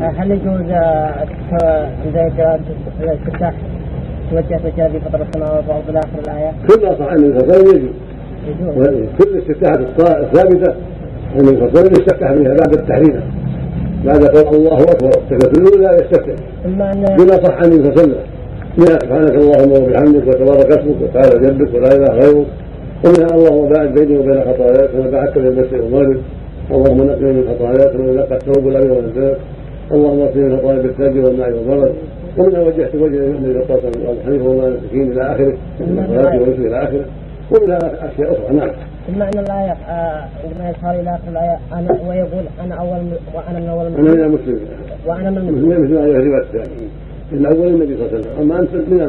هل يجوز عند الاستفتاح توجه رجال في فطر السماوات والارض إلى اخر الايه؟ كل صح النبي صلى الله يجوز كل الاستفتاحات الثابته النبي صلى يستفتح بها بعد التحريم بعد قول الله اكبر التكبير الاولى يستفتح بما صح النبي صلى الله عليه وسلم من سبحانك اللهم وبحمدك وتبارك اسمك وتعالى جدك ولا اله غيرك ومنها اللهم باعد بيني وبين خطاياك كما بعدت بين المشرق والمغرب اللهم نقني من خطاياك ومن نقى الثوب الابيض والزيت اللهم اغفر من خطايا بالثلج والماء والبرد ومنها وجهت وجهي إلى القاسم وابو حنيفه وما المسكين إلى آخره. من الصلاة والنسك إلى آخره. ومنها أشياء أخرى. نعم. اما إن الايه آه، عندما يظهر إلى اخر الايه أنا ويقول أنا أول من- وأنا من أول أنا من المسلمين. المسلمين وأنا من المسلمين المسلمين مثل ما الروايه الثانية الأول النبي صلى الله عليه وسلم. أما أنت من